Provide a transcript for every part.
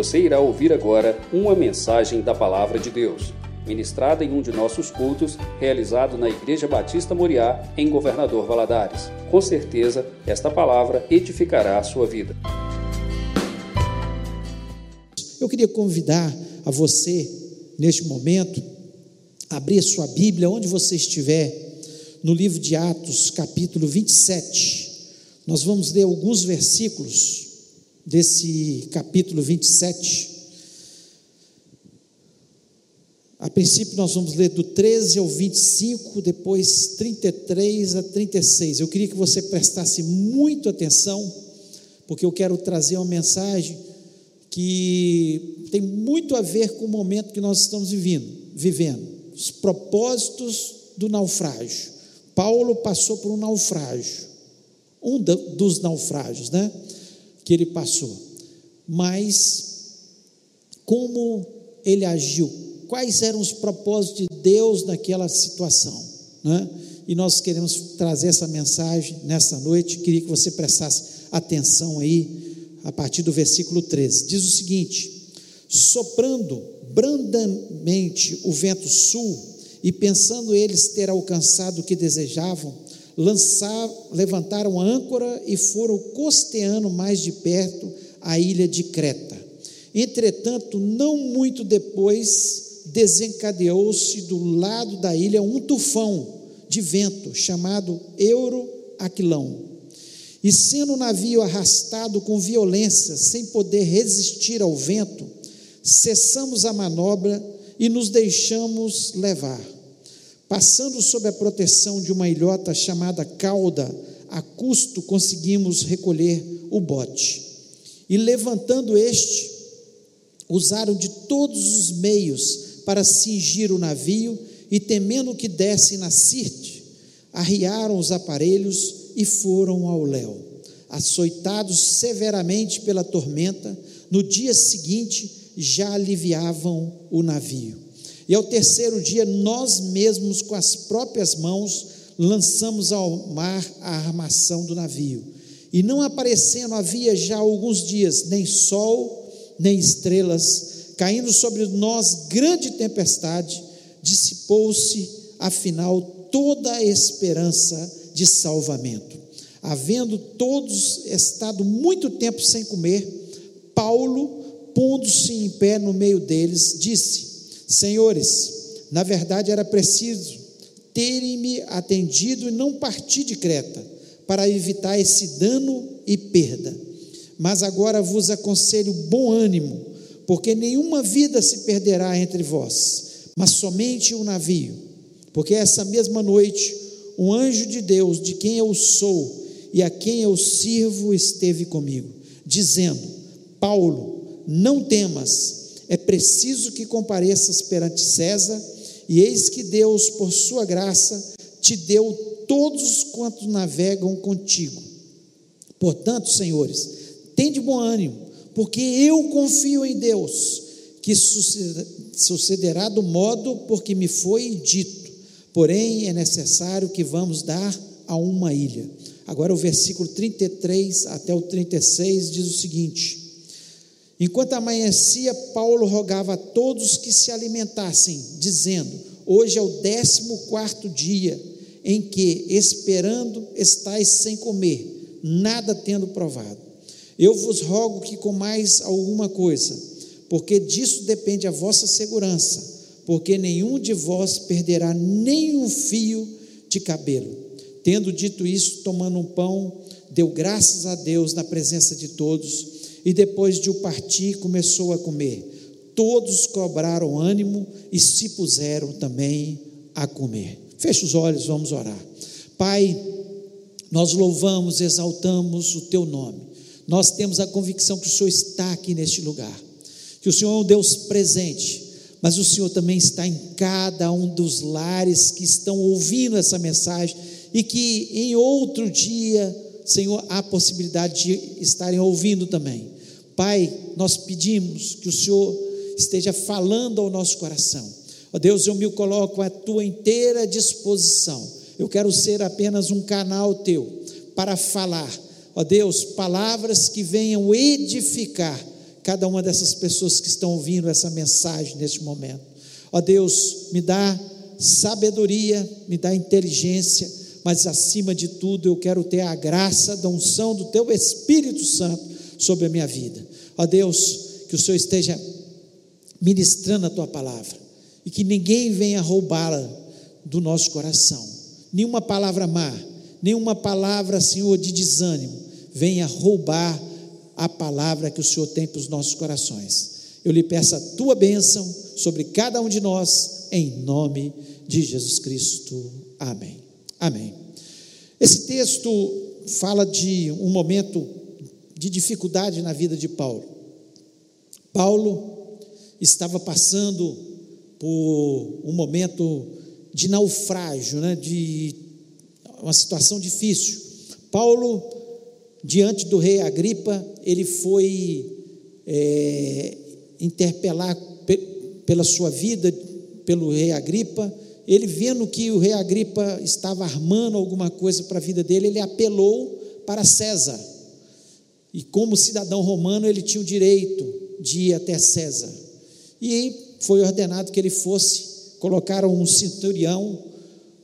Você irá ouvir agora uma mensagem da Palavra de Deus, ministrada em um de nossos cultos, realizado na Igreja Batista Moriá, em Governador Valadares. Com certeza, esta palavra edificará a sua vida. Eu queria convidar a você, neste momento, a abrir sua Bíblia, onde você estiver, no livro de Atos, capítulo 27. Nós vamos ler alguns versículos desse capítulo 27. A princípio, nós vamos ler do 13 ao 25, depois 33 a 36. Eu queria que você prestasse muito atenção, porque eu quero trazer uma mensagem que tem muito a ver com o momento que nós estamos vivendo, vivendo. Os propósitos do naufrágio. Paulo passou por um naufrágio, um dos naufrágios, né? Que ele passou. Mas como ele agiu? Quais eram os propósitos de Deus naquela situação, né? E nós queremos trazer essa mensagem nessa noite. Queria que você prestasse atenção aí a partir do versículo 13. Diz o seguinte: soprando brandamente o vento sul, e pensando eles ter alcançado o que desejavam, lançar, levantaram a âncora e foram costeando mais de perto a ilha de Creta. Entretanto, não muito depois, desencadeou-se do lado da ilha um tufão de vento chamado Euroaquilão e sendo o navio arrastado com violência, sem poder resistir ao vento, cessamos a manobra e nos deixamos levar. Passando sob a proteção de uma ilhota chamada cauda, a custo conseguimos recolher o bote. E levantando este, usaram de todos os meios para cingir o navio e, temendo que dessem na Sirte, arriaram os aparelhos e foram ao léu. Açoitados severamente pela tormenta, no dia seguinte já aliviavam o navio. E ao terceiro dia, nós mesmos, com as próprias mãos, lançamos ao mar a armação do navio. E não aparecendo havia já alguns dias nem sol, nem estrelas, caindo sobre nós grande tempestade, dissipou-se, afinal, toda a esperança de salvamento. Havendo todos estado muito tempo sem comer, Paulo, pondo-se em pé no meio deles, disse: Senhores, na verdade era preciso terem-me atendido e não partir de Creta, para evitar esse dano e perda. Mas agora vos aconselho bom ânimo, porque nenhuma vida se perderá entre vós, mas somente o um navio. Porque essa mesma noite um anjo de Deus, de quem eu sou e a quem eu sirvo, esteve comigo, dizendo: Paulo, não temas, é preciso que compareças perante César, e eis que Deus, por sua graça, te deu todos quantos navegam contigo. Portanto, senhores, tende bom ânimo, porque eu confio em Deus, que sucederá do modo por que me foi dito Porém, é necessário que vamos dar a uma ilha. Agora, o versículo 33 até o 36 diz o seguinte: Enquanto amanhecia, Paulo rogava a todos que se alimentassem, dizendo: Hoje é o décimo quarto dia em que, esperando, estáis sem comer, nada tendo provado. Eu vos rogo que comais alguma coisa, porque disso depende a vossa segurança porque nenhum de vós perderá nem um fio de cabelo. Tendo dito isso, tomando um pão, deu graças a Deus na presença de todos, e depois de o partir, começou a comer. Todos cobraram ânimo e se puseram também a comer. Feche os olhos, vamos orar. Pai, nós louvamos, exaltamos o teu nome. Nós temos a convicção que o Senhor está aqui neste lugar, que o Senhor é um Deus presente mas o Senhor também está em cada um dos lares que estão ouvindo essa mensagem e que em outro dia, Senhor, há possibilidade de estarem ouvindo também. Pai, nós pedimos que o Senhor esteja falando ao nosso coração. Ó Deus, eu me coloco à tua inteira disposição. Eu quero ser apenas um canal teu para falar. Ó Deus, palavras que venham edificar cada uma dessas pessoas que estão ouvindo essa mensagem neste momento. Ó Deus, me dá sabedoria, me dá inteligência, mas acima de tudo eu quero ter a graça da unção do Teu Espírito Santo sobre a minha vida. Ó Deus, que o Senhor esteja ministrando a Tua palavra e que ninguém venha roubá-la do nosso coração. Nenhuma palavra má, nenhuma palavra, Senhor, de desânimo venha roubar a palavra que o Senhor tem para os nossos corações. Eu lhe peço a tua bênção sobre cada um de nós, em nome de Jesus Cristo. Amém. Amém. Esse texto fala de um momento de dificuldade na vida de Paulo. Paulo estava passando por um momento de naufrágio, né, de uma situação difícil. Paulo, diante do rei Agripa, ele foi é, interpelar pe pela sua vida, pelo rei Agripa. Ele vendo que o rei Agripa estava armando alguma coisa para a vida dele, ele apelou para César. E como cidadão romano, ele tinha o direito de ir até César. E foi ordenado que ele fosse. Colocaram um centurião,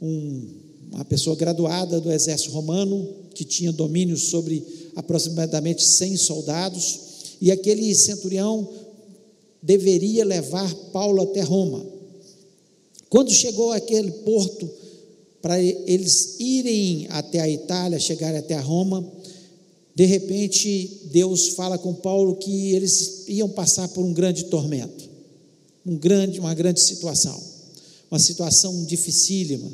um, uma pessoa graduada do exército romano, que tinha domínio sobre aproximadamente 100 soldados, e aquele centurião deveria levar Paulo até Roma. Quando chegou aquele porto, para eles irem até a Itália, chegarem até a Roma, de repente Deus fala com Paulo que eles iam passar por um grande tormento, um grande, uma grande situação, uma situação dificílima,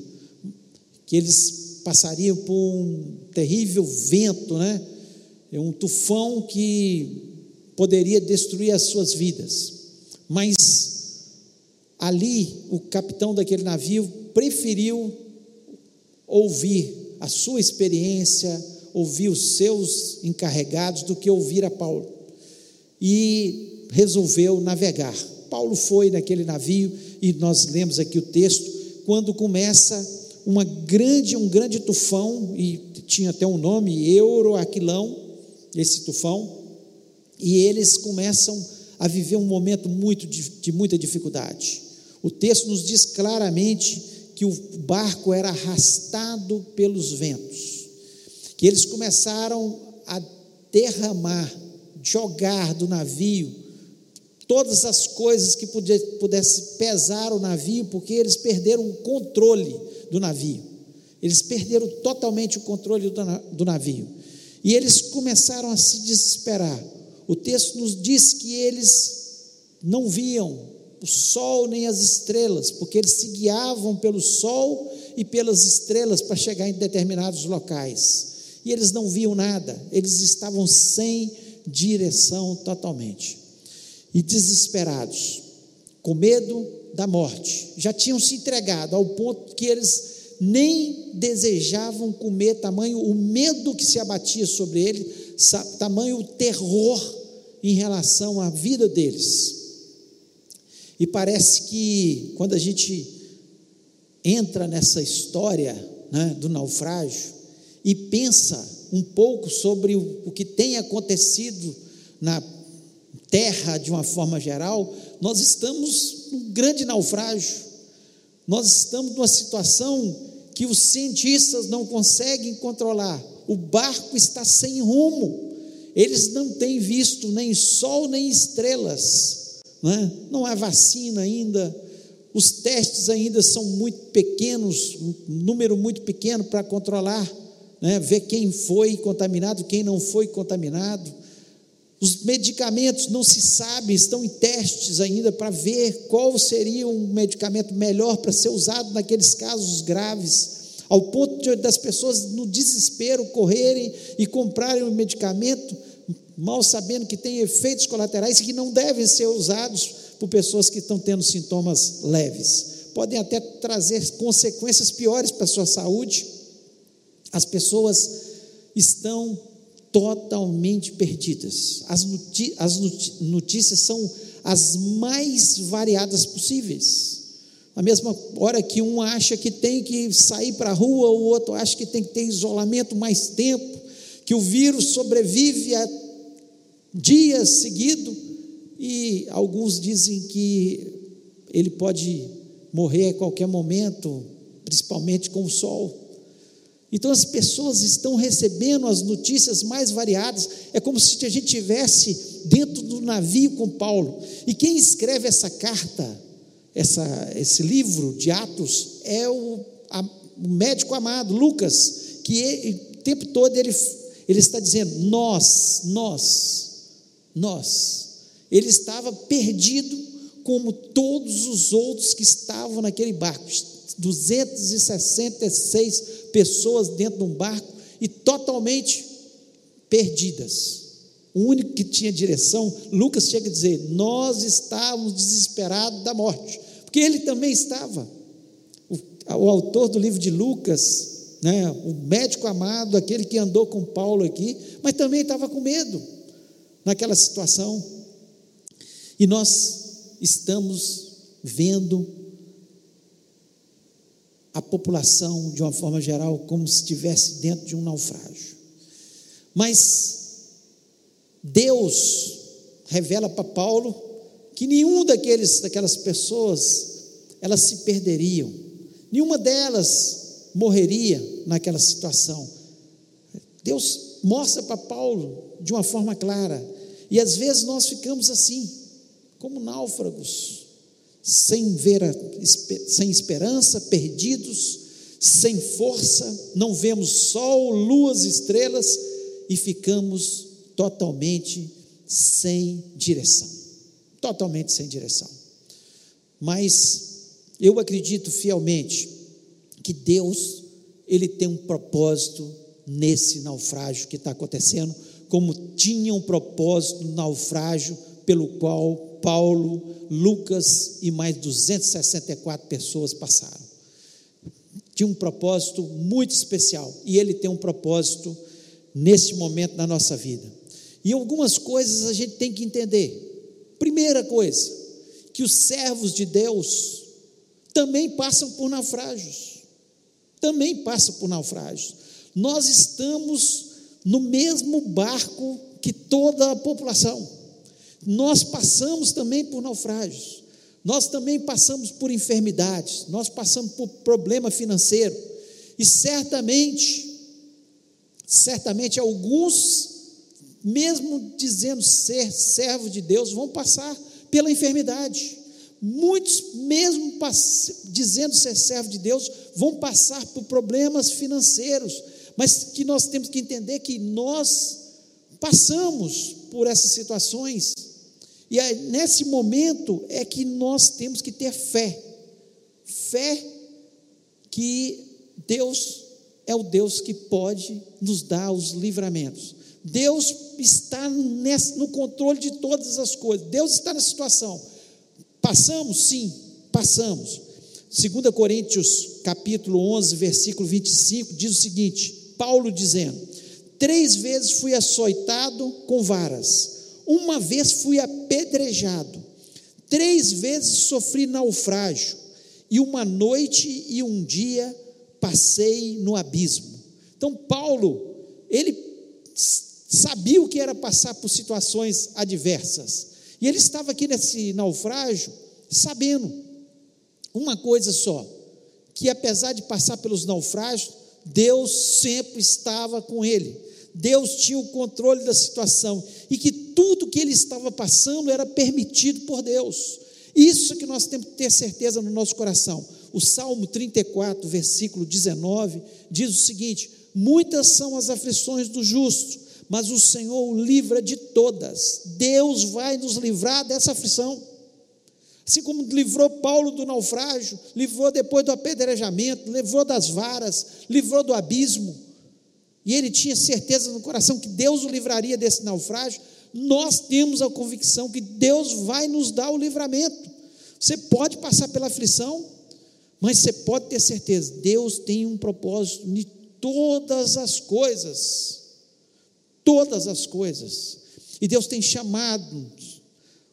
que eles passariam por um terrível vento, né? Um tufão que poderia destruir as suas vidas. Mas ali o capitão daquele navio preferiu ouvir a sua experiência, ouvir os seus encarregados do que ouvir a Paulo. E resolveu navegar. Paulo foi naquele navio e nós lemos aqui o texto quando começa uma grande um grande tufão e tinha até um nome Euroaquilão, esse tufão, e eles começam a viver um momento muito de, de muita dificuldade. O texto nos diz claramente que o barco era arrastado pelos ventos, que eles começaram a derramar, jogar do navio todas as coisas que pudesse pesar o navio, porque eles perderam o controle do navio. Eles perderam totalmente o controle do navio. E eles começaram a se desesperar. O texto nos diz que eles não viam o sol nem as estrelas, porque eles se guiavam pelo sol e pelas estrelas para chegar em determinados locais. E eles não viam nada, eles estavam sem direção totalmente. E desesperados, com medo da morte, já tinham se entregado ao ponto que eles nem desejavam comer, tamanho o medo que se abatia sobre ele, tamanho o terror em relação à vida deles. E parece que quando a gente entra nessa história né, do naufrágio e pensa um pouco sobre o, que tem acontecido na terra de uma forma geral, nós estamos num grande naufrágio. Nós estamos numa situação que os cientistas não conseguem controlar. O barco está sem rumo. Eles não têm visto nem sol nem estrelas, não, é? não há vacina ainda, os testes ainda são muito pequenos, um número muito pequeno para controlar, né? ver quem foi contaminado, quem não foi contaminado. Os medicamentos não se sabe, estão em testes ainda para ver qual seria um medicamento melhor para ser usado naqueles casos graves ao ponto de, das pessoas no desespero correrem e comprarem o um medicamento, mal sabendo que tem efeitos colaterais que não devem ser usados por pessoas que estão tendo sintomas leves. Podem até trazer consequências piores para a sua saúde. As pessoas estão totalmente perdidas. As, notícias são as mais variadas possíveis. Na mesma hora que um acha que tem que sair para a rua, o outro acha que tem que ter isolamento mais tempo, que o vírus sobrevive a dias seguidos, e alguns dizem que ele pode morrer a qualquer momento, principalmente com o sol. Então as pessoas estão recebendo as notícias mais variadas. É como se a gente tivesse dentro do navio com Paulo. E quem escreve essa carta, essa, esse livro de Atos, é o, a, o médico amado Lucas, que ele, o tempo todo ele, ele está dizendo: nós, nós, nós. Ele estava perdido como todos os outros que estavam naquele barco. 266 pessoas dentro de um barco e totalmente perdidas. O único que tinha direção, Lucas chega a dizer: Nós estávamos desesperados da morte, porque ele também estava. O, o autor do livro de Lucas, né, o médico amado, aquele que andou com Paulo aqui, mas também estava com medo naquela situação. E nós estamos vendo a população, de uma forma geral, como se estivesse dentro de um naufrágio. Mas Deus revela para Paulo que nenhum daqueles, daquelas pessoas elas se perderiam, nenhuma delas morreria naquela situação. Deus mostra para Paulo de uma forma clara, e às vezes nós ficamos assim, como náufragos, sem ver, a, sem esperança, perdidos, sem força, não vemos sol, luas, estrelas e ficamos totalmente sem direção. Totalmente sem direção. Mas eu acredito fielmente que Deus, Ele tem um propósito nesse naufrágio que está acontecendo, como tinha um propósito no naufrágio pelo qual Paulo, Lucas e mais 264 pessoas passaram. Tinha um propósito muito especial e ele tem um propósito nesse momento na nossa vida. E algumas coisas a gente tem que entender. Primeira coisa, que os servos de Deus também passam por naufrágios. Também passam por naufrágios. Nós estamos no mesmo barco que toda a população nós passamos também por naufrágios, nós também passamos por enfermidades, nós passamos por problema financeiro, e certamente, certamente alguns, mesmo dizendo ser servo de Deus, vão passar pela enfermidade. Muitos, mesmo dizendo ser servo de Deus, vão passar por problemas financeiros, mas que nós temos que entender que nós passamos por essas situações e nesse momento é que nós temos que ter fé. Fé que Deus é o Deus que pode nos dar os livramentos. Deus está nesse, no controle de todas as coisas. Deus está na situação. Passamos? Sim, passamos. 2 Coríntios capítulo 11, versículo 25, diz o seguinte: Paulo dizendo: Três vezes fui açoitado com varas uma vez fui apedrejado, três vezes sofri naufrágio, e uma noite e um dia passei no abismo. Então, Paulo, ele sabia o que era passar por situações adversas, e ele estava aqui nesse naufrágio sabendo uma coisa só: que apesar de passar pelos naufrágios, Deus sempre estava com ele. Deus tinha o controle da situação e que tudo que ele estava passando era permitido por Deus. Isso que nós temos que ter certeza no nosso coração. O Salmo 34, versículo 19, diz o seguinte: Muitas são as aflições do justo, mas o Senhor o livra de todas. Deus vai nos livrar dessa aflição. Assim como livrou Paulo do naufrágio, livrou depois do apedrejamento, livrou das varas, livrou do abismo e ele tinha certeza no coração que Deus o livraria desse naufrágio, nós temos a convicção que Deus vai nos dar o livramento. Você pode passar pela aflição, mas você pode ter certeza, Deus tem um propósito em todas as coisas. Todas as coisas. E Deus tem chamado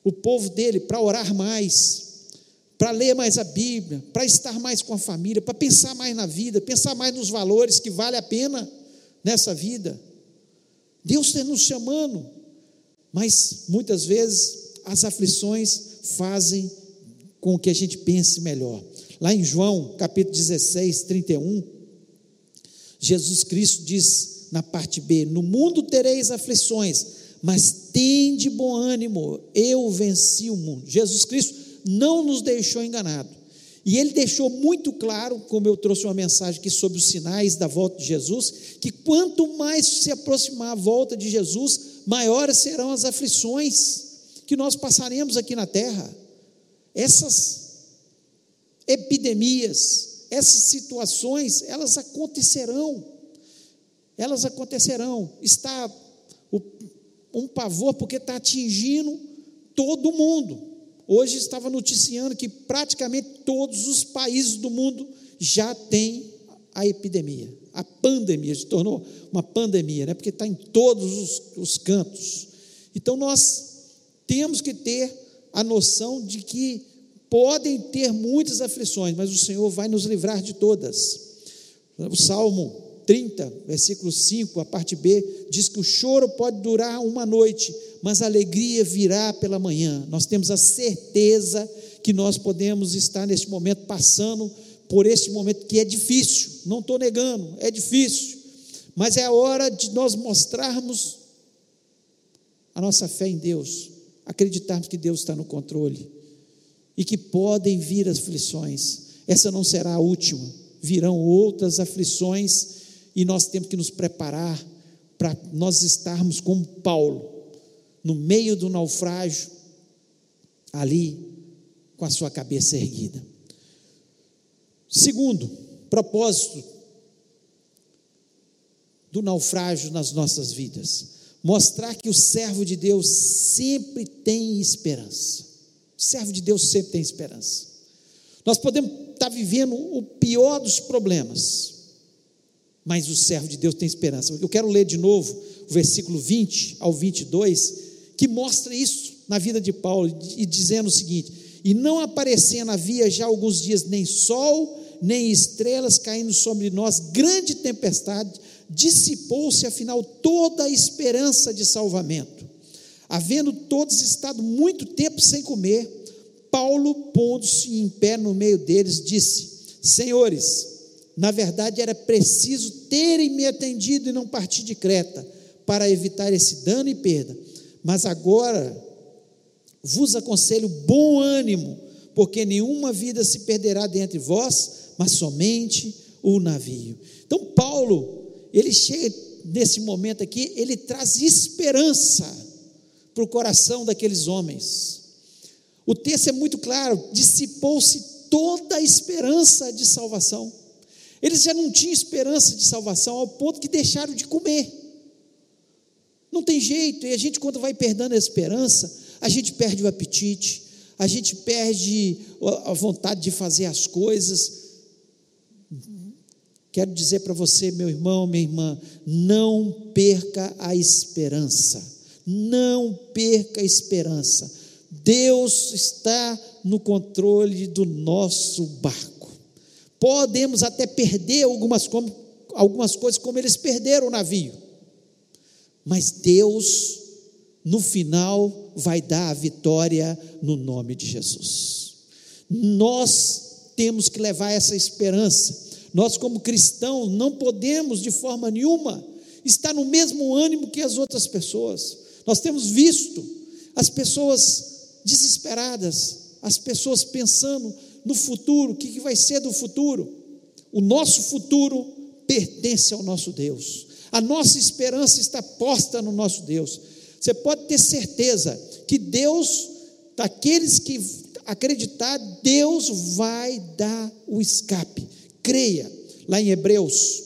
o povo dele para orar mais, para ler mais a Bíblia, para estar mais com a família, para pensar mais na vida, pensar mais nos valores que vale a pena nessa vida. Deus está nos chamando, mas muitas vezes as aflições fazem com que a gente pense melhor. Lá em João, capítulo 16, 31, Jesus Cristo diz na parte B: No mundo tereis aflições, mas tende bom ânimo, eu venci o mundo. Jesus Cristo não nos deixou enganado. E ele deixou muito claro, como eu trouxe uma mensagem aqui sobre os sinais da volta de Jesus, que quanto mais se aproximar a volta de Jesus, maiores serão as aflições que nós passaremos aqui na terra. Essas epidemias, essas situações, elas acontecerão. Elas acontecerão. Está um pavor porque está atingindo todo mundo. Hoje estava noticiando que praticamente todos os países do mundo já têm a epidemia, a pandemia, se tornou uma pandemia, né? porque está em todos os, os cantos. Então nós temos que ter a noção de que podem ter muitas aflições, mas o Senhor vai nos livrar de todas. O Salmo 30, versículo 5, a parte B, diz que o choro pode durar uma noite, mas a alegria virá pela manhã. Nós temos a certeza que nós podemos estar neste momento passando por este momento que é difícil, não estou negando, é difícil, mas é a hora de nós mostrarmos a nossa fé em Deus, acreditarmos que Deus está no controle e que podem vir aflições. Essa não será a última, virão outras aflições e nós temos que nos preparar para nós estarmos como Paulo, no meio do naufrágio, ali com a sua cabeça erguida. Segundo, propósito do naufrágio nas nossas vidas: mostrar que o servo de Deus sempre tem esperança. O servo de Deus sempre tem esperança. Nós podemos estar vivendo o pior dos problemas, mas o servo de Deus tem esperança. Eu quero ler de novo o versículo 20 ao 22, que mostra isso na vida de Paulo, e dizendo o seguinte: E não aparecendo havia já alguns dias nem sol, nem estrelas caindo sobre nós, grande tempestade, dissipou-se afinal toda a esperança de salvamento. Havendo todos estado muito tempo sem comer, Paulo, pondo-se em pé no meio deles, disse: Senhores, na verdade, era preciso terem me atendido e não partir de Creta, para evitar esse dano e perda. Mas agora vos aconselho bom ânimo, porque nenhuma vida se perderá dentre vós, mas somente o navio. Então, Paulo, ele chega nesse momento aqui, ele traz esperança para o coração daqueles homens. O texto é muito claro: dissipou-se toda a esperança de salvação. Eles já não tinham esperança de salvação ao ponto que deixaram de comer. Não tem jeito, e a gente, quando vai perdendo a esperança, a gente perde o apetite, a gente perde a vontade de fazer as coisas. Quero dizer para você, meu irmão, minha irmã, não perca a esperança, não perca a esperança. Deus está no controle do nosso barco. Podemos até perder algumas, algumas coisas, como eles perderam o navio, mas Deus, no final, vai dar a vitória no nome de Jesus. Nós temos que levar essa esperança. Nós, como cristãos, não podemos de forma nenhuma estar no mesmo ânimo que as outras pessoas. Nós temos visto as pessoas desesperadas, as pessoas pensando no futuro, o que, vai ser do futuro? O nosso futuro pertence ao nosso Deus, a nossa esperança está posta no nosso Deus. Você pode ter certeza que Deus, daqueles que acreditar, Deus vai dar o escape. Creia, lá em Hebreus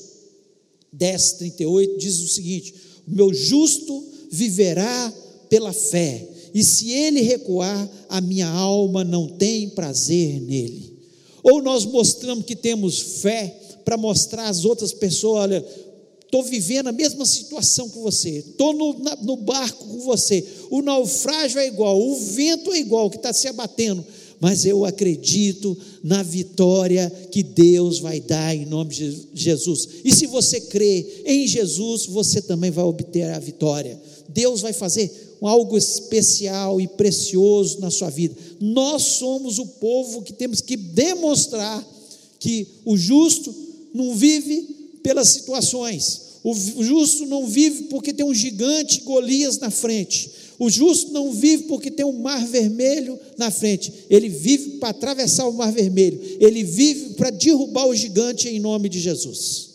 10, 38, diz o seguinte: O meu justo viverá pela fé e se ele recuar, a minha alma não tem prazer nele. Ou nós mostramos que temos fé para mostrar às outras pessoas: olha, estou vivendo a mesma situação que você, estou no, no, barco com você, o naufrágio é igual, o vento é igual, que está se abatendo, mas eu acredito na vitória que Deus vai dar em nome de Jesus. E se você crê em Jesus, você também vai obter a vitória. Deus vai fazer algo especial e precioso na sua vida. Nós somos o povo que temos que demonstrar que o justo não vive pelas situações, o justo não vive porque tem um gigante Golias na frente, o justo não vive porque tem um mar vermelho na frente, ele vive para atravessar o mar vermelho, ele vive para derrubar o gigante em nome de Jesus.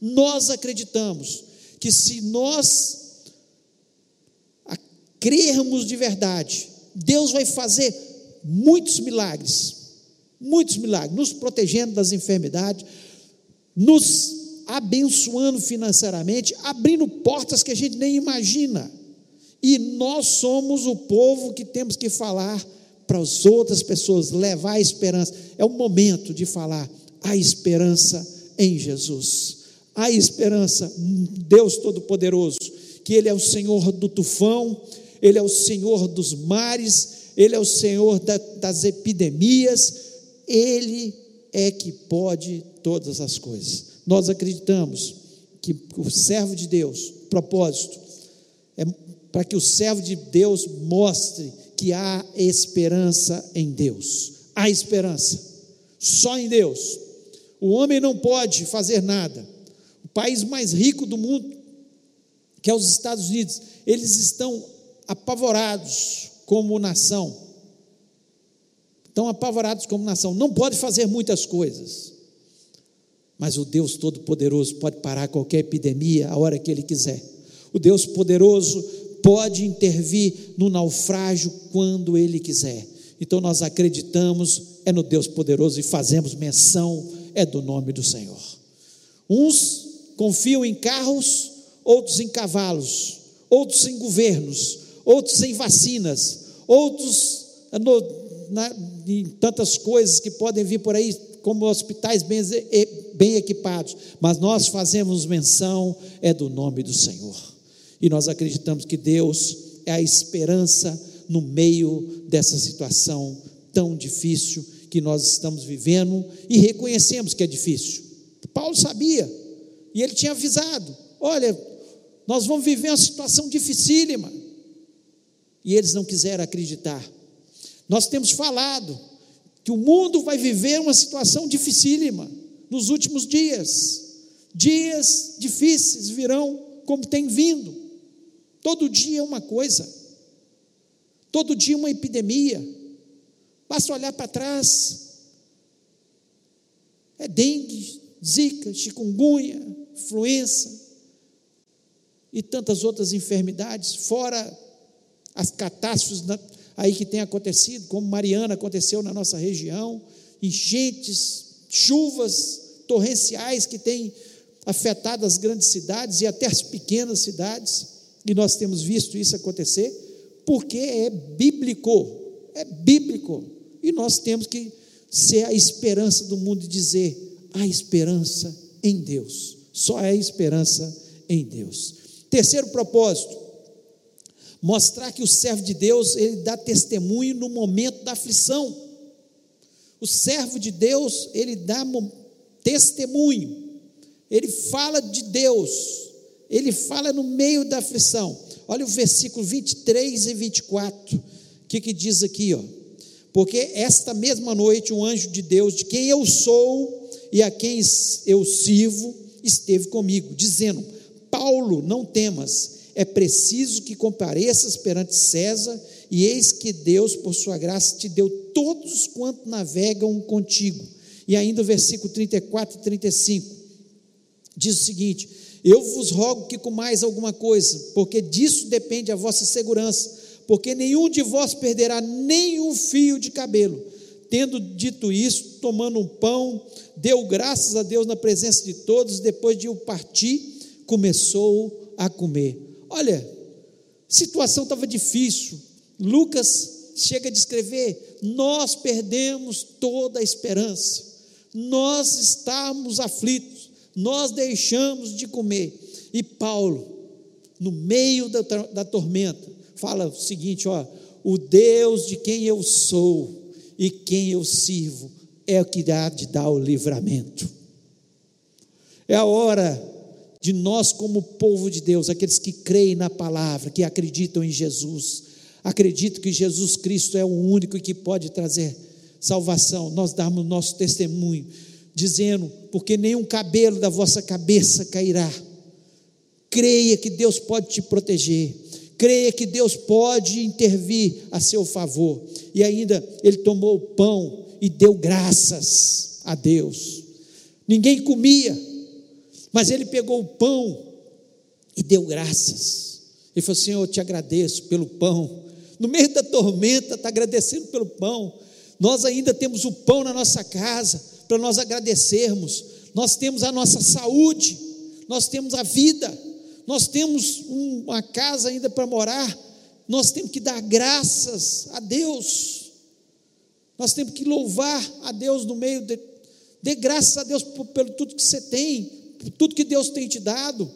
Nós acreditamos que se nós crermos de verdade, Deus vai fazer muitos milagres, muitos milagres, nos protegendo das enfermidades, nos abençoando financeiramente, abrindo portas que a gente nem imagina. E nós somos o povo que temos que falar para as outras pessoas, levar a esperança. É o momento de falar a esperança em Jesus. A esperança, Deus Todo-Poderoso, que Ele é o Senhor do tufão, Ele é o Senhor dos mares, Ele é o Senhor da, das epidemias, Ele é que pode todas as coisas. Nós acreditamos que o servo de Deus, propósito, é para que o servo de Deus mostre que há esperança em Deus. Há esperança. Só em Deus. O homem não pode fazer nada. O país mais rico do mundo, que é os Estados Unidos, eles estão apavorados como nação. Estão apavorados como nação. Não pode fazer muitas coisas. Mas o Deus Todo-Poderoso pode parar qualquer epidemia a hora que Ele quiser. O Deus Poderoso pode intervir no naufrágio quando Ele quiser. Então nós acreditamos é no Deus poderoso e fazemos menção é do nome do Senhor. Uns confiam em carros, outros em cavalos, outros em governos, outros em vacinas, outros no, na, em tantas coisas que podem vir por aí, como hospitais bem, bem equipados, mas nós fazemos menção é do nome do Senhor e nós acreditamos que Deus é a esperança no meio dessa situação tão difícil que nós estamos vivendo e reconhecemos que é difícil. Paulo sabia e ele tinha avisado: olha, nós vamos viver uma situação dificílima. E eles não quiseram acreditar. Nós temos falado que o mundo vai viver uma situação dificílima nos últimos dias. Dias difíceis virão como tem vindo. Todo dia é uma coisa, todo dia uma epidemia. Basta olhar para trás. É dengue, zika, chikungunya, influenza e tantas outras enfermidades, fora as catástrofes aí que tem acontecido, como Mariana aconteceu na nossa região, enchentes, chuvas torrenciais que têm afetado as grandes cidades e até as pequenas cidades. E nós temos visto isso acontecer porque é bíblico, é bíblico. E nós temos que ser a esperança do mundo e dizer: a esperança em Deus. Só é esperança em Deus. Terceiro propósito, mostrar que o servo de Deus, ele dá testemunho no momento da aflição. O servo de Deus, ele dá testemunho. Ele fala de Deus, ele fala no meio da aflição. Olha o versículo 23 e 24. O que, que diz aqui? Ó? Porque esta mesma noite um anjo de Deus, de quem eu sou e a quem eu sirvo, esteve comigo, dizendo: Paulo, não temas, é preciso que compareças perante César, e eis que Deus, por sua graça, te deu todos quanto navegam contigo. E ainda o versículo 34 e 35 diz o seguinte: eu vos rogo que comais alguma coisa, porque disso depende a vossa segurança, porque nenhum de vós perderá nem um fio de cabelo. Tendo dito isso, tomando um pão, deu graças a Deus na presença de todos, depois de o partir, começou a comer. Olha, situação estava difícil. Lucas chega a descrever: nós perdemos toda a esperança, nós estamos aflitos nós deixamos de comer. E Paulo, no meio da, da tormenta, fala o seguinte: ó, o Deus de quem eu sou e quem eu sirvo é o que há de dar o livramento. É a hora de nós, como povo de Deus, aqueles que creem na palavra, que acreditam em Jesus, acreditam que Jesus Cristo é o único que pode trazer salvação, nós darmos nosso testemunho, dizendo: porque nenhum cabelo da vossa cabeça cairá. Creia que Deus pode te proteger, creia que Deus pode intervir a seu favor. E ainda ele tomou o pão e deu graças a Deus. Ninguém comia, mas ele pegou o pão e deu graças. Ele falou: Senhor, eu te agradeço pelo pão. No meio da tormenta, está agradecendo pelo pão. Nós ainda temos o pão na nossa casa para nós agradecermos. Nós temos a nossa saúde, nós temos a vida, nós temos uma casa ainda para morar. Nós temos que dar graças a Deus. Nós temos que louvar a Deus no meio de. Dê graças a Deus pelo tudo que você tem, tudo que Deus tem te dado.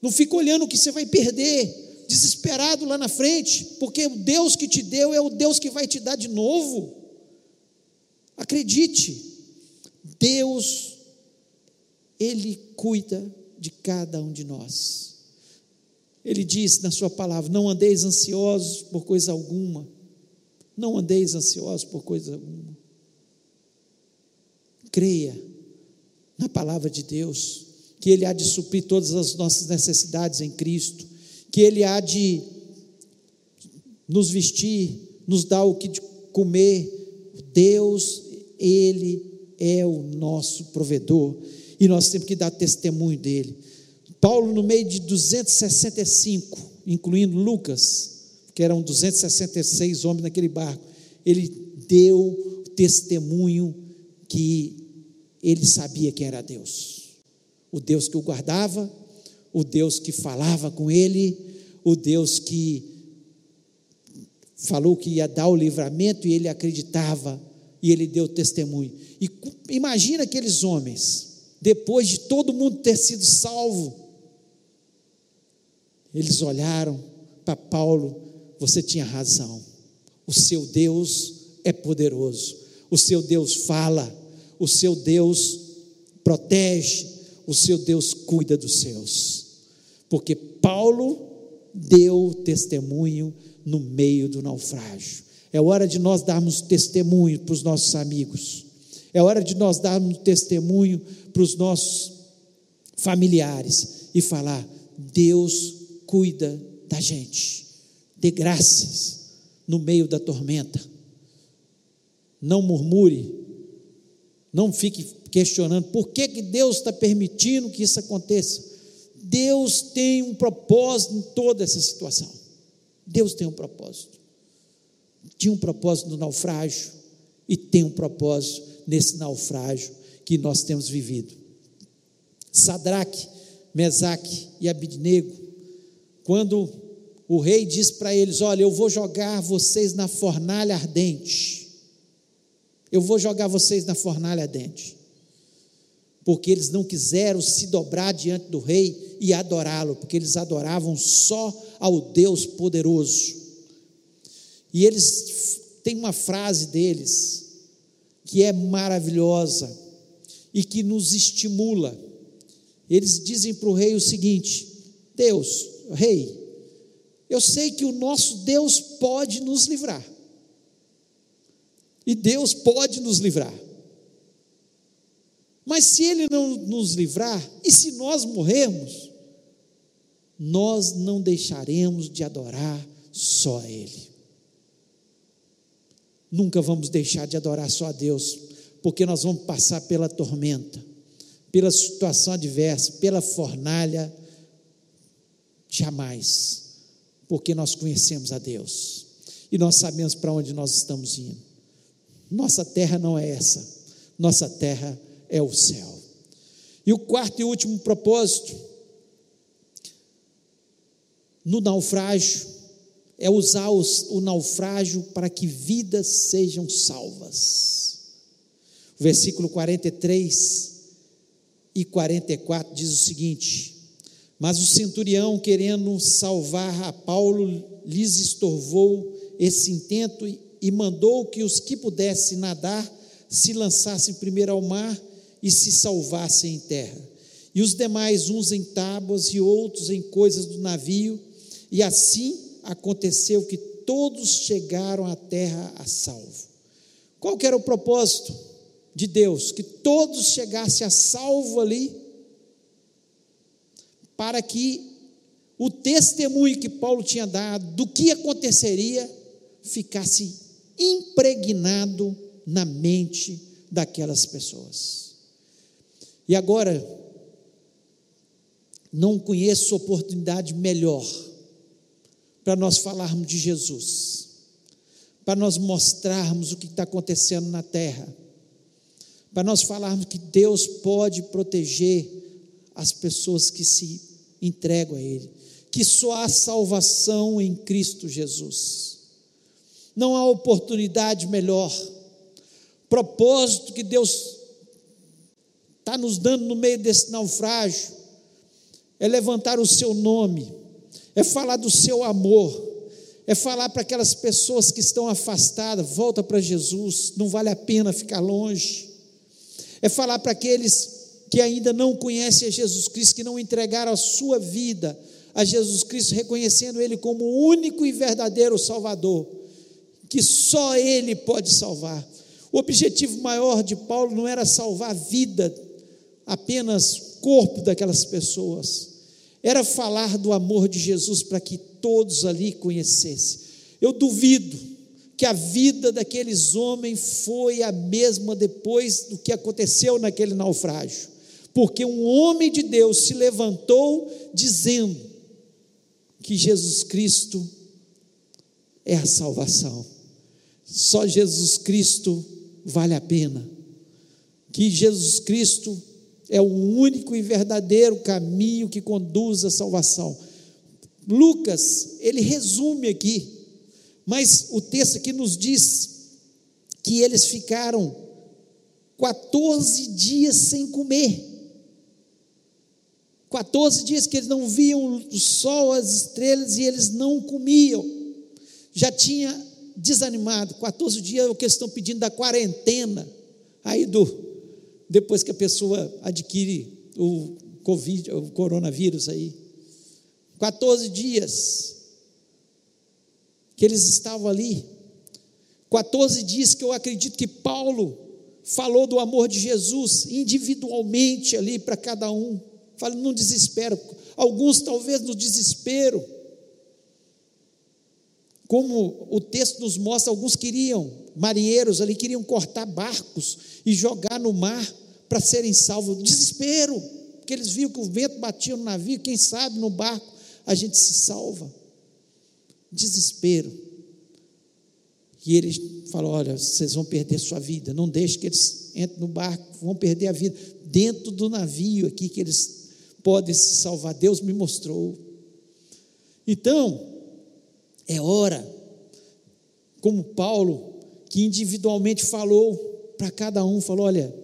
Não fica olhando o que você vai perder, desesperado lá na frente, porque o Deus que te deu é o Deus que vai te dar de novo. Acredite, Deus, Ele cuida de cada um de nós. Ele diz na Sua palavra: Não andeis ansiosos por coisa alguma, não andeis ansiosos por coisa alguma. Creia na palavra de Deus, que Ele há de suprir todas as nossas necessidades em Cristo, que Ele há de nos vestir, nos dar o que comer. Deus, Ele é o nosso provedor e nós temos que dar testemunho dele. Paulo, no meio de 265, incluindo Lucas, que eram 266 homens naquele barco, ele deu testemunho que ele sabia quem era Deus. O Deus que o guardava, o Deus que falava com ele, o Deus que falou que ia dar o livramento e ele acreditava e ele deu testemunho. E imagina aqueles homens, depois de todo mundo ter sido salvo, eles olharam para Paulo, você tinha razão. O seu Deus é poderoso. O seu Deus fala o seu Deus protege, o seu Deus cuida dos seus. Porque Paulo deu testemunho no meio do naufrágio. É hora de nós darmos testemunho para os nossos amigos. É hora de nós darmos testemunho para os nossos familiares e falar: Deus cuida da gente. Dê graças no meio da tormenta. Não murmure, não fique questionando por que, que Deus está permitindo que isso aconteça. Deus tem um propósito em toda essa situação. Deus tem um propósito. Tinha um propósito no naufrágio e tem um propósito nesse naufrágio que nós temos vivido. Sadraque, Mesaque e Abidnego, quando o rei diz para eles: Olha, eu vou jogar vocês na fornalha ardente eu vou jogar vocês na fornalha dente. Porque eles não quiseram se dobrar diante do rei e adorá-lo, porque eles adoravam só ao Deus poderoso. E eles têm uma frase deles que é maravilhosa e que nos estimula. Eles dizem para o rei o seguinte: Deus, rei, eu sei que o nosso Deus pode nos livrar. E Deus pode nos livrar. Mas se Ele não nos livrar, e se nós morrermos, nós não deixaremos de adorar só a Ele. Nunca vamos deixar de adorar só a Deus, porque nós vamos passar pela tormenta, pela situação adversa, pela fornalha, jamais, porque nós conhecemos a Deus e nós sabemos para onde nós estamos indo. Nossa terra não é essa. Nossa terra é o céu. E o quarto e último propósito no naufrágio é usar os, o naufrágio para que vidas sejam salvas. O versículo 43 e 44 diz o seguinte: Mas o centurião, querendo salvar a Paulo, lhes estorvou esse intento e mandou que os que pudessem nadar se lançassem primeiro ao mar e se salvassem em terra. e os demais, uns em tábuas e outros em coisas do navio, e assim aconteceu que todos chegaram à terra a salvo. Qual que era o propósito de Deus? Que todos chegassem a salvo ali, para que o testemunho que Paulo tinha dado do que aconteceria ficasse impregnado na mente daquelas pessoas. E agora, não conheço oportunidade melhor para nós falarmos de Jesus, para nós mostrarmos o que está acontecendo na terra, para nós falarmos que Deus pode proteger as pessoas que se entregam a Ele, que só há salvação em Cristo Jesus. Não há oportunidade melhor, propósito que Deus está nos dando no meio desse naufrágio, é levantar o seu nome, é falar do seu amor, é falar para aquelas pessoas que estão afastadas, volta para Jesus, não vale a pena ficar longe. É falar para aqueles que ainda não conhecem a Jesus Cristo, que não entregaram a sua vida a Jesus Cristo, reconhecendo Ele como o único e verdadeiro Salvador, que só Ele pode salvar. O objetivo maior de Paulo não era salvar a vida, apenas corpo daquelas pessoas, era falar do amor de Jesus para que todos ali conhecessem. Eu duvido que a vida daqueles homens foi a mesma depois do que aconteceu naquele naufrágio, porque um homem de Deus se levantou dizendo que Jesus Cristo é a salvação. Só Jesus Cristo vale a pena. Que Jesus Cristo é o único e verdadeiro caminho que conduz à salvação. Lucas, ele resume aqui, mas o texto aqui nos diz que eles ficaram 14 dias sem comer. 14 dias que eles não viam o sol, as estrelas e eles não comiam. Já tinha desanimado. 14 dias é o que eles estão pedindo da quarentena. Aí do depois que a pessoa adquire o Covid, o coronavírus aí. 14 dias que eles estavam ali. 14 dias que eu acredito que Paulo falou do amor de Jesus individualmente ali para cada um. Fala no desespero. Alguns talvez no desespero. Como o texto nos mostra, alguns queriam, marinheiros ali, queriam cortar barcos e jogar no mar para serem salvos. Desespero, porque eles viam que o vento batia no navio, quem sabe no barco a gente se salva. Desespero. E eles falam: olha, vocês vão perder sua vida, não deixe que eles entrem no barco, vão perder a vida. Dentro do navio aqui que eles podem se salvar. Deus me mostrou. Então, é hora, como Paulo, que individualmente falou para cada um, falou: olha,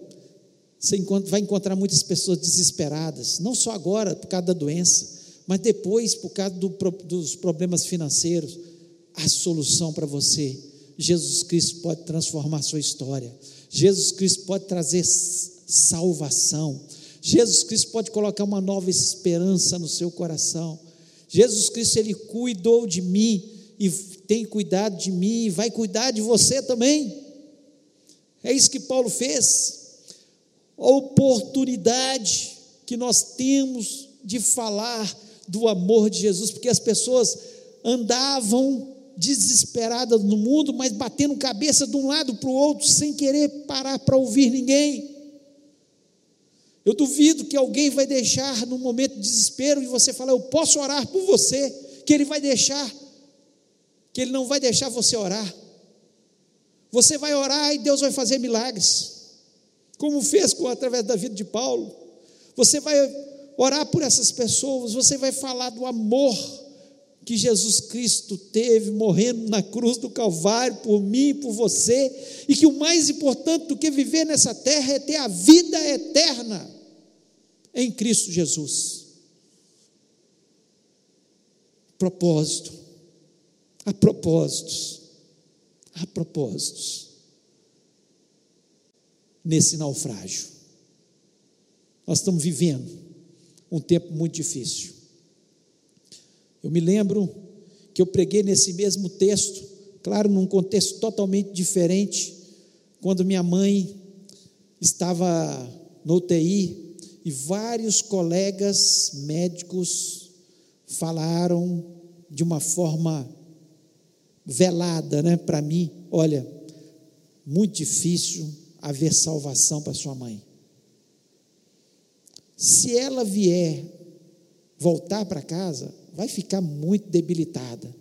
você vai encontrar muitas pessoas desesperadas, não só agora por causa da doença, mas depois por causa do, dos problemas financeiros. A solução para você, Jesus Cristo pode transformar a sua história. Jesus Cristo pode trazer salvação. Jesus Cristo pode colocar uma nova esperança no seu coração. Jesus Cristo, Ele cuidou de mim e tem cuidado de mim e vai cuidar de você também. É isso que Paulo fez oportunidade que nós temos de falar do amor de Jesus, porque as pessoas andavam desesperadas no mundo, mas batendo cabeça de um lado para o outro, sem querer parar para ouvir ninguém. Eu duvido que alguém vai deixar no momento de desespero e você falar, eu posso orar por você, que ele vai deixar, que ele não vai deixar você orar. Você vai orar e Deus vai fazer milagres como fez com, através da vida de Paulo. Você vai orar por essas pessoas, você vai falar do amor que Jesus Cristo teve morrendo na cruz do Calvário por mim e por você, e que o mais importante do que viver nessa terra é ter a vida eterna em Cristo Jesus. Propósito, a propósitos, a propósitos nesse naufrágio. Nós estamos vivendo um tempo muito difícil. Eu me lembro que eu preguei nesse mesmo texto, claro, num contexto totalmente diferente, quando minha mãe estava no UTI e vários colegas médicos falaram de uma forma velada, né, para mim, olha, muito difícil haver salvação para sua mãe. Se ela vier voltar para casa, vai ficar muito debilitada,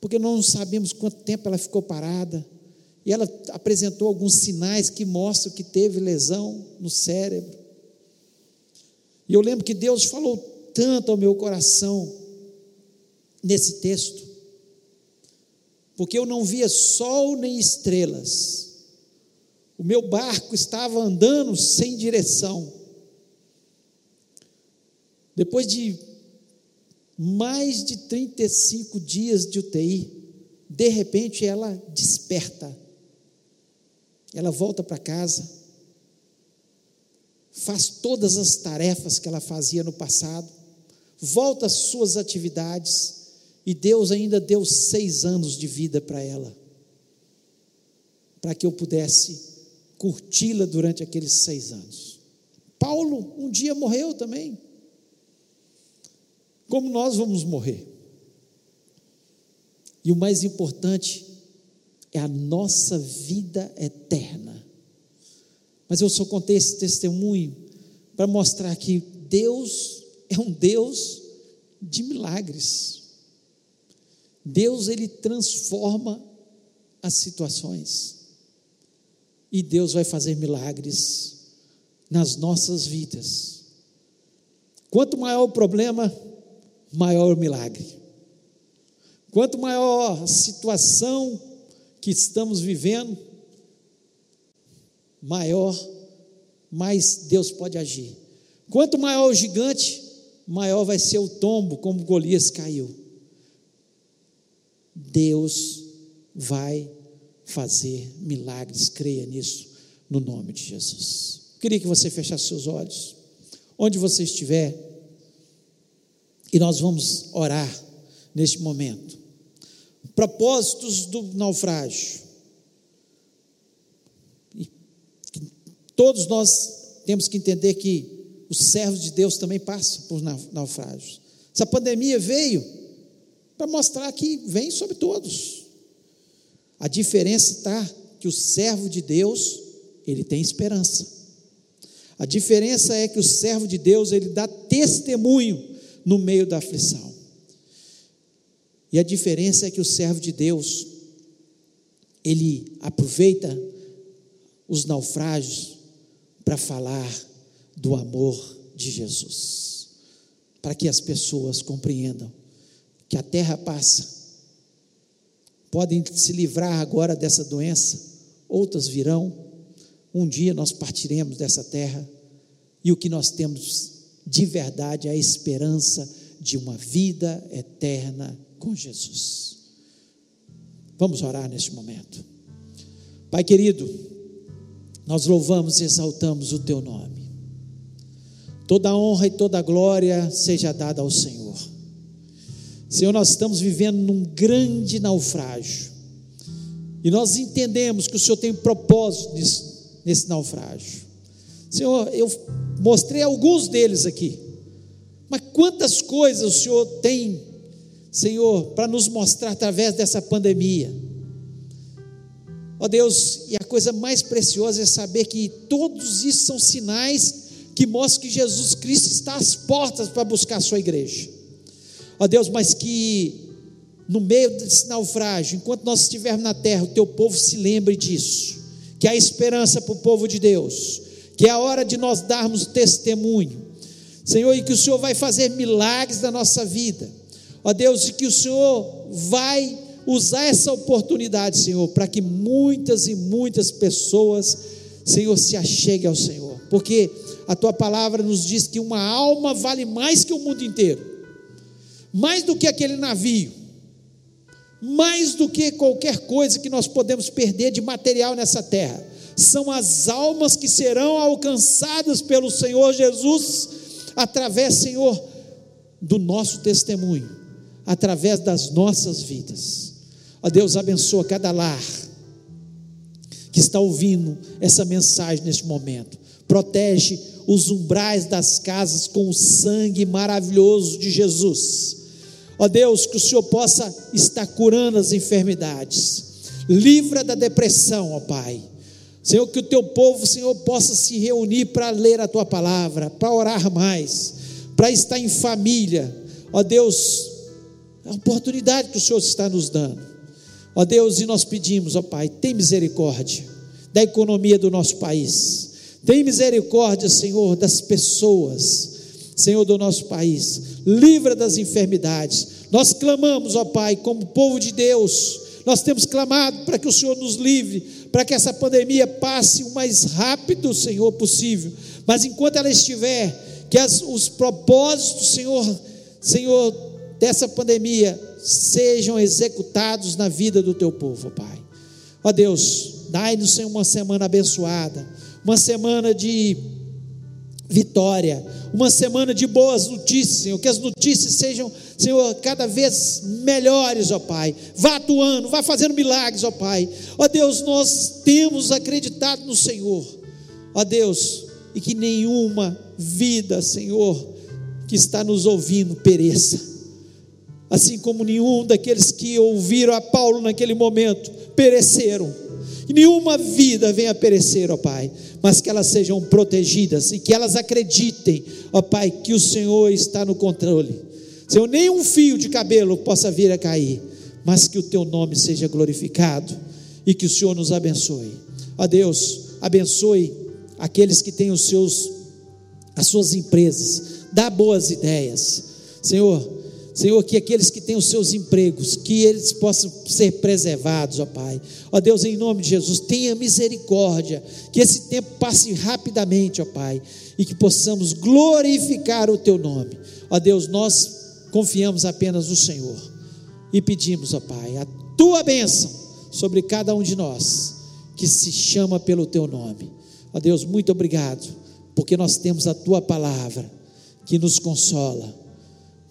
porque nós não sabemos quanto tempo ela ficou parada, e ela apresentou alguns sinais que mostram que teve lesão no cérebro. E eu lembro que Deus falou tanto ao meu coração nesse texto, porque eu não via sol nem estrelas, o meu barco estava andando sem direção. Depois de mais de 35 dias de UTI, de repente ela desperta. Ela volta para casa, faz todas as tarefas que ela fazia no passado, volta às suas atividades, e Deus ainda deu seis anos de vida para ela, para que eu pudesse curti-la durante aqueles seis anos. Paulo um dia morreu também. Como nós vamos morrer? E o mais importante é a nossa vida eterna. Mas eu só contei esse testemunho para mostrar que Deus é um Deus de milagres. Deus ele transforma as situações e Deus vai fazer milagres nas nossas vidas. Quanto maior o problema, maior o milagre. Quanto maior a situação que estamos vivendo, maior, mais Deus pode agir. Quanto maior o gigante, maior vai ser o tombo, como Golias caiu. Deus vai fazer milagres, creia nisso, no nome de Jesus. Queria que você fechasse seus olhos, onde você estiver, e nós vamos orar neste momento. Propósitos do naufrágio. Todos nós temos que entender que os servos de Deus também passam por naufrágios. Essa pandemia veio para mostrar que vem sobre todos. A diferença está que o servo de Deus, ele tem esperança. A diferença é que o servo de Deus, ele dá testemunho no meio da aflição. E a diferença é que o servo de Deus, ele aproveita os naufrágios para falar do amor de Jesus, para que as pessoas compreendam que a terra passa, podem se livrar agora dessa doença, outras virão. Um dia nós partiremos dessa terra e o que nós temos de verdade é a esperança de uma vida eterna com Jesus. Vamos orar neste momento. Pai querido, nós louvamos e exaltamos o teu nome. Toda honra e toda glória seja dada ao Senhor. Senhor, nós estamos vivendo num grande naufrágio. E nós entendemos que o Senhor tem propósito nesse, nesse naufrágio. Senhor, eu mostrei alguns deles aqui. Mas quantas coisas o Senhor tem, Senhor, para nos mostrar através dessa pandemia? Ó Deus, e a coisa mais preciosa é saber que todos isso são sinais que mostram que Jesus Cristo está às portas para buscar a sua igreja. Ó Deus, mas que no meio desse naufrágio, enquanto nós estivermos na terra, o teu povo se lembre disso, que há esperança para o povo de Deus, que é a hora de nós darmos testemunho, Senhor, e que o Senhor vai fazer milagres na nossa vida, ó Deus, e que o Senhor vai usar essa oportunidade, Senhor, para que muitas e muitas pessoas, Senhor, se acheguem ao Senhor, porque a tua palavra nos diz que uma alma vale mais que o mundo inteiro mais do que aquele navio, mais do que qualquer coisa que nós podemos perder de material nessa terra, são as almas que serão alcançadas pelo Senhor Jesus através, Senhor, do nosso testemunho, através das nossas vidas. Ó Deus, abençoa cada lar que está ouvindo essa mensagem neste momento. Protege os umbrais das casas com o sangue maravilhoso de Jesus. Ó Deus, que o Senhor possa estar curando as enfermidades. Livra da depressão, ó Pai. Senhor, que o teu povo, Senhor, possa se reunir para ler a tua palavra, para orar mais, para estar em família. Ó Deus, a oportunidade que o Senhor está nos dando. Ó Deus, e nós pedimos, ó Pai, tem misericórdia da economia do nosso país. Tem misericórdia, Senhor, das pessoas, Senhor do nosso país. Livra das enfermidades. Nós clamamos, ó Pai, como povo de Deus, nós temos clamado para que o Senhor nos livre, para que essa pandemia passe o mais rápido, Senhor, possível. Mas enquanto ela estiver, que as, os propósitos, Senhor, Senhor, dessa pandemia sejam executados na vida do teu povo, Pai. Ó Deus, dai-nos, Senhor, uma semana abençoada, uma semana de vitória, uma semana de boas notícias, Senhor, que as notícias sejam, Senhor, cada vez melhores, ó Pai. Vá atuando, vá fazendo milagres, ó Pai. Ó Deus, nós temos acreditado no Senhor, ó Deus, e que nenhuma vida, Senhor, que está nos ouvindo pereça assim como nenhum daqueles que ouviram a Paulo naquele momento pereceram. E nenhuma vida venha a perecer, ó Pai, mas que elas sejam protegidas e que elas acreditem, ó Pai, que o Senhor está no controle. Senhor, nem um fio de cabelo possa vir a cair, mas que o teu nome seja glorificado e que o Senhor nos abençoe. Ó Deus, abençoe aqueles que têm os seus as suas empresas, dá boas ideias. Senhor, Senhor, que aqueles que têm os seus empregos, que eles possam ser preservados, ó Pai. Ó Deus, em nome de Jesus, tenha misericórdia, que esse tempo passe rapidamente, ó Pai, e que possamos glorificar o Teu nome. Ó Deus, nós confiamos apenas no Senhor e pedimos, ó Pai, a Tua bênção sobre cada um de nós, que se chama pelo Teu nome. Ó Deus, muito obrigado, porque nós temos a Tua palavra que nos consola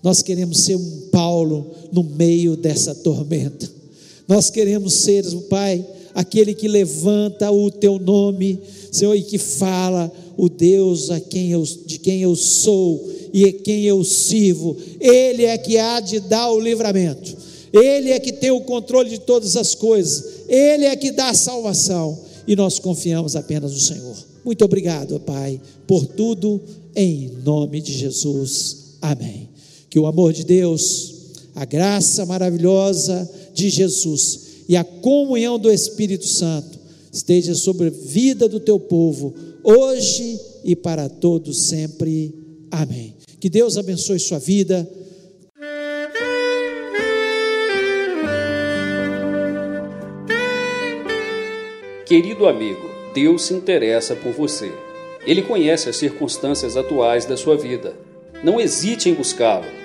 nós queremos ser um Paulo no meio dessa tormenta. Nós queremos ser, Pai, aquele que levanta o teu nome, Senhor, e que fala o Deus a quem eu, de quem eu sou e a quem eu sirvo. Ele é que há de dar o livramento. Ele é que tem o controle de todas as coisas. Ele é que dá a salvação. E nós confiamos apenas no Senhor. Muito obrigado, Pai, por tudo, em nome de Jesus. Amém. Que o amor de Deus, a graça maravilhosa de Jesus e a comunhão do Espírito Santo esteja sobre a vida do teu povo, hoje e para todos sempre. Amém. Que Deus abençoe sua vida. Querido amigo, Deus se interessa por você. Ele conhece as circunstâncias atuais da sua vida. Não hesite em buscá-lo.